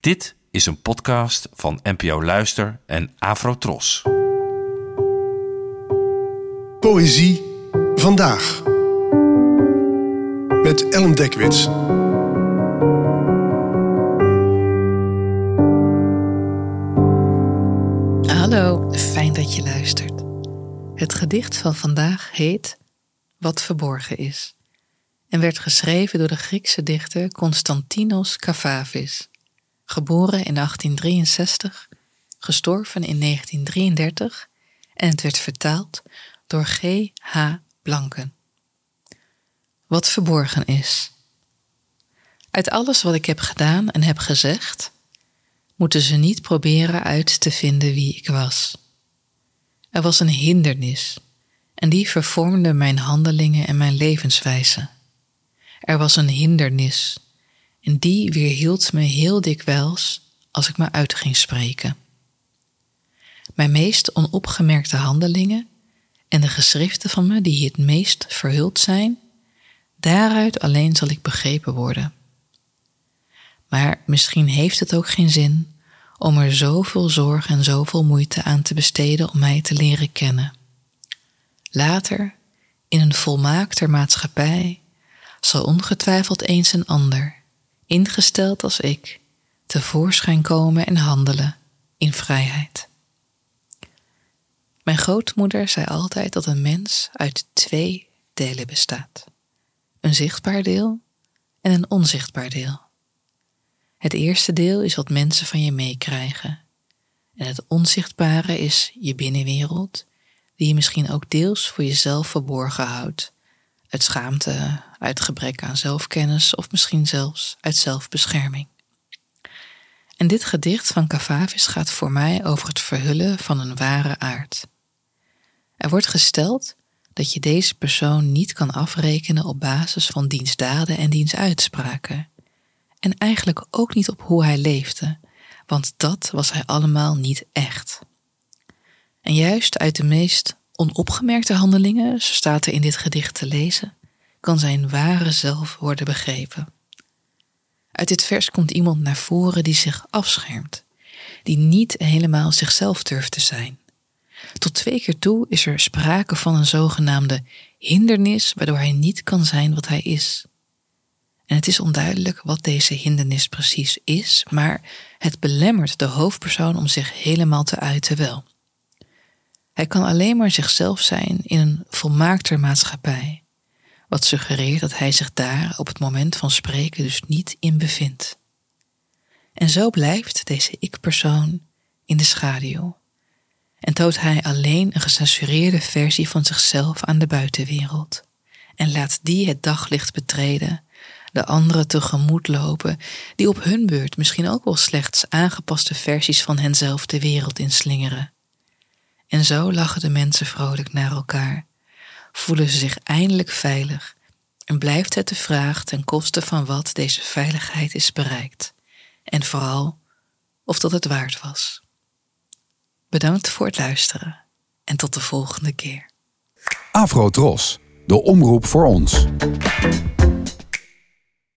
Dit is een podcast van NPO Luister en Afrotros. Poëzie vandaag. Met Ellen Dekwits. Hallo, fijn dat je luistert. Het gedicht van vandaag heet Wat verborgen is en werd geschreven door de Griekse dichter Constantinos Kavavis, geboren in 1863, gestorven in 1933 en het werd vertaald door G. H. Blanken. Wat verborgen is. Uit alles wat ik heb gedaan en heb gezegd, moeten ze niet proberen uit te vinden wie ik was. Er was een hindernis en die vervormde mijn handelingen en mijn levenswijze. Er was een hindernis en die weerhield me heel dikwijls als ik me uit ging spreken. Mijn meest onopgemerkte handelingen en de geschriften van me die het meest verhuld zijn, daaruit alleen zal ik begrepen worden. Maar misschien heeft het ook geen zin om er zoveel zorg en zoveel moeite aan te besteden om mij te leren kennen. Later, in een volmaakter maatschappij, zal ongetwijfeld eens een ander, ingesteld als ik, tevoorschijn komen en handelen in vrijheid. Mijn grootmoeder zei altijd dat een mens uit twee delen bestaat: een zichtbaar deel en een onzichtbaar deel. Het eerste deel is wat mensen van je meekrijgen. En het onzichtbare is je binnenwereld, die je misschien ook deels voor jezelf verborgen houdt. Uit schaamte, uit gebrek aan zelfkennis of misschien zelfs uit zelfbescherming. En dit gedicht van Cavavis gaat voor mij over het verhullen van een ware aard. Er wordt gesteld dat je deze persoon niet kan afrekenen op basis van diens daden en diens uitspraken, en eigenlijk ook niet op hoe hij leefde, want dat was hij allemaal niet echt. En juist uit de meest onopgemerkte handelingen, zo staat er in dit gedicht te lezen, kan zijn ware zelf worden begrepen. Uit dit vers komt iemand naar voren die zich afschermt, die niet helemaal zichzelf durft te zijn. Tot twee keer toe is er sprake van een zogenaamde hindernis waardoor hij niet kan zijn wat hij is. En het is onduidelijk wat deze hindernis precies is, maar het belemmert de hoofdpersoon om zich helemaal te uiten wel. Hij kan alleen maar zichzelf zijn in een volmaakter maatschappij, wat suggereert dat hij zich daar op het moment van spreken dus niet in bevindt. En zo blijft deze ik-persoon in de schaduw en toont hij alleen een gecensureerde versie van zichzelf aan de buitenwereld en laat die het daglicht betreden de anderen tegemoet lopen, die op hun beurt misschien ook wel slechts aangepaste versies van henzelf de wereld inslingeren. En zo lachen de mensen vrolijk naar elkaar, voelen ze zich eindelijk veilig en blijft het de vraag ten koste van wat deze veiligheid is bereikt, en vooral of dat het waard was. Bedankt voor het luisteren en tot de volgende keer. Afro Tros, de omroep voor ons.